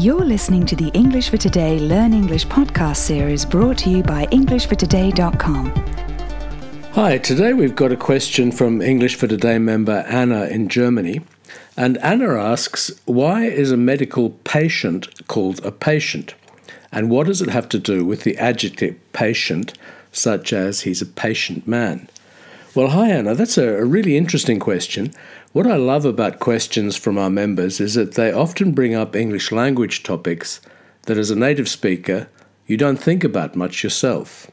You're listening to the English for Today Learn English podcast series brought to you by EnglishForToday.com. Hi, today we've got a question from English for Today member Anna in Germany. And Anna asks, Why is a medical patient called a patient? And what does it have to do with the adjective patient, such as he's a patient man? Well, hi, Anna. That's a, really interesting question. What I love about questions from our members is that they often bring up English language topics that, as a native speaker, you don't think about much yourself.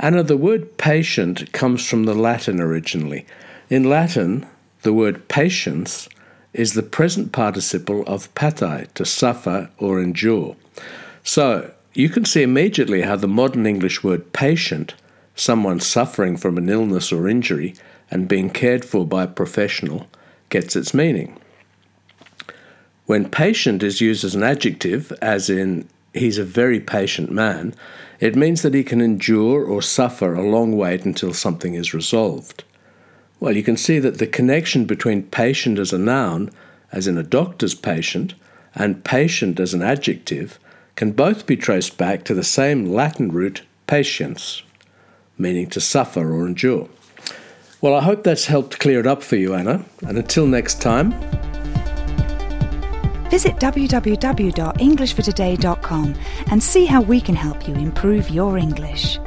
Anna, the word patient comes from the Latin originally. In Latin, the word patiens is the present participle of pati, to suffer or endure. So, you can see immediately how the modern English word patient someone suffering from an illness or injury and being cared for by a professional gets its meaning. When patient is used as an adjective, as in he's a very patient man, it means that he can endure or suffer a long wait until something is resolved. Well, you can see that the connection between patient as a noun, as in a doctor's patient, and patient as an adjective can both be traced back to the same Latin root patiens meaning to suffer or endure. Well, I hope that's helped clear it up for you, Anna. And until next time, visit www.englishfortoday.com and see how we can help you improve your English.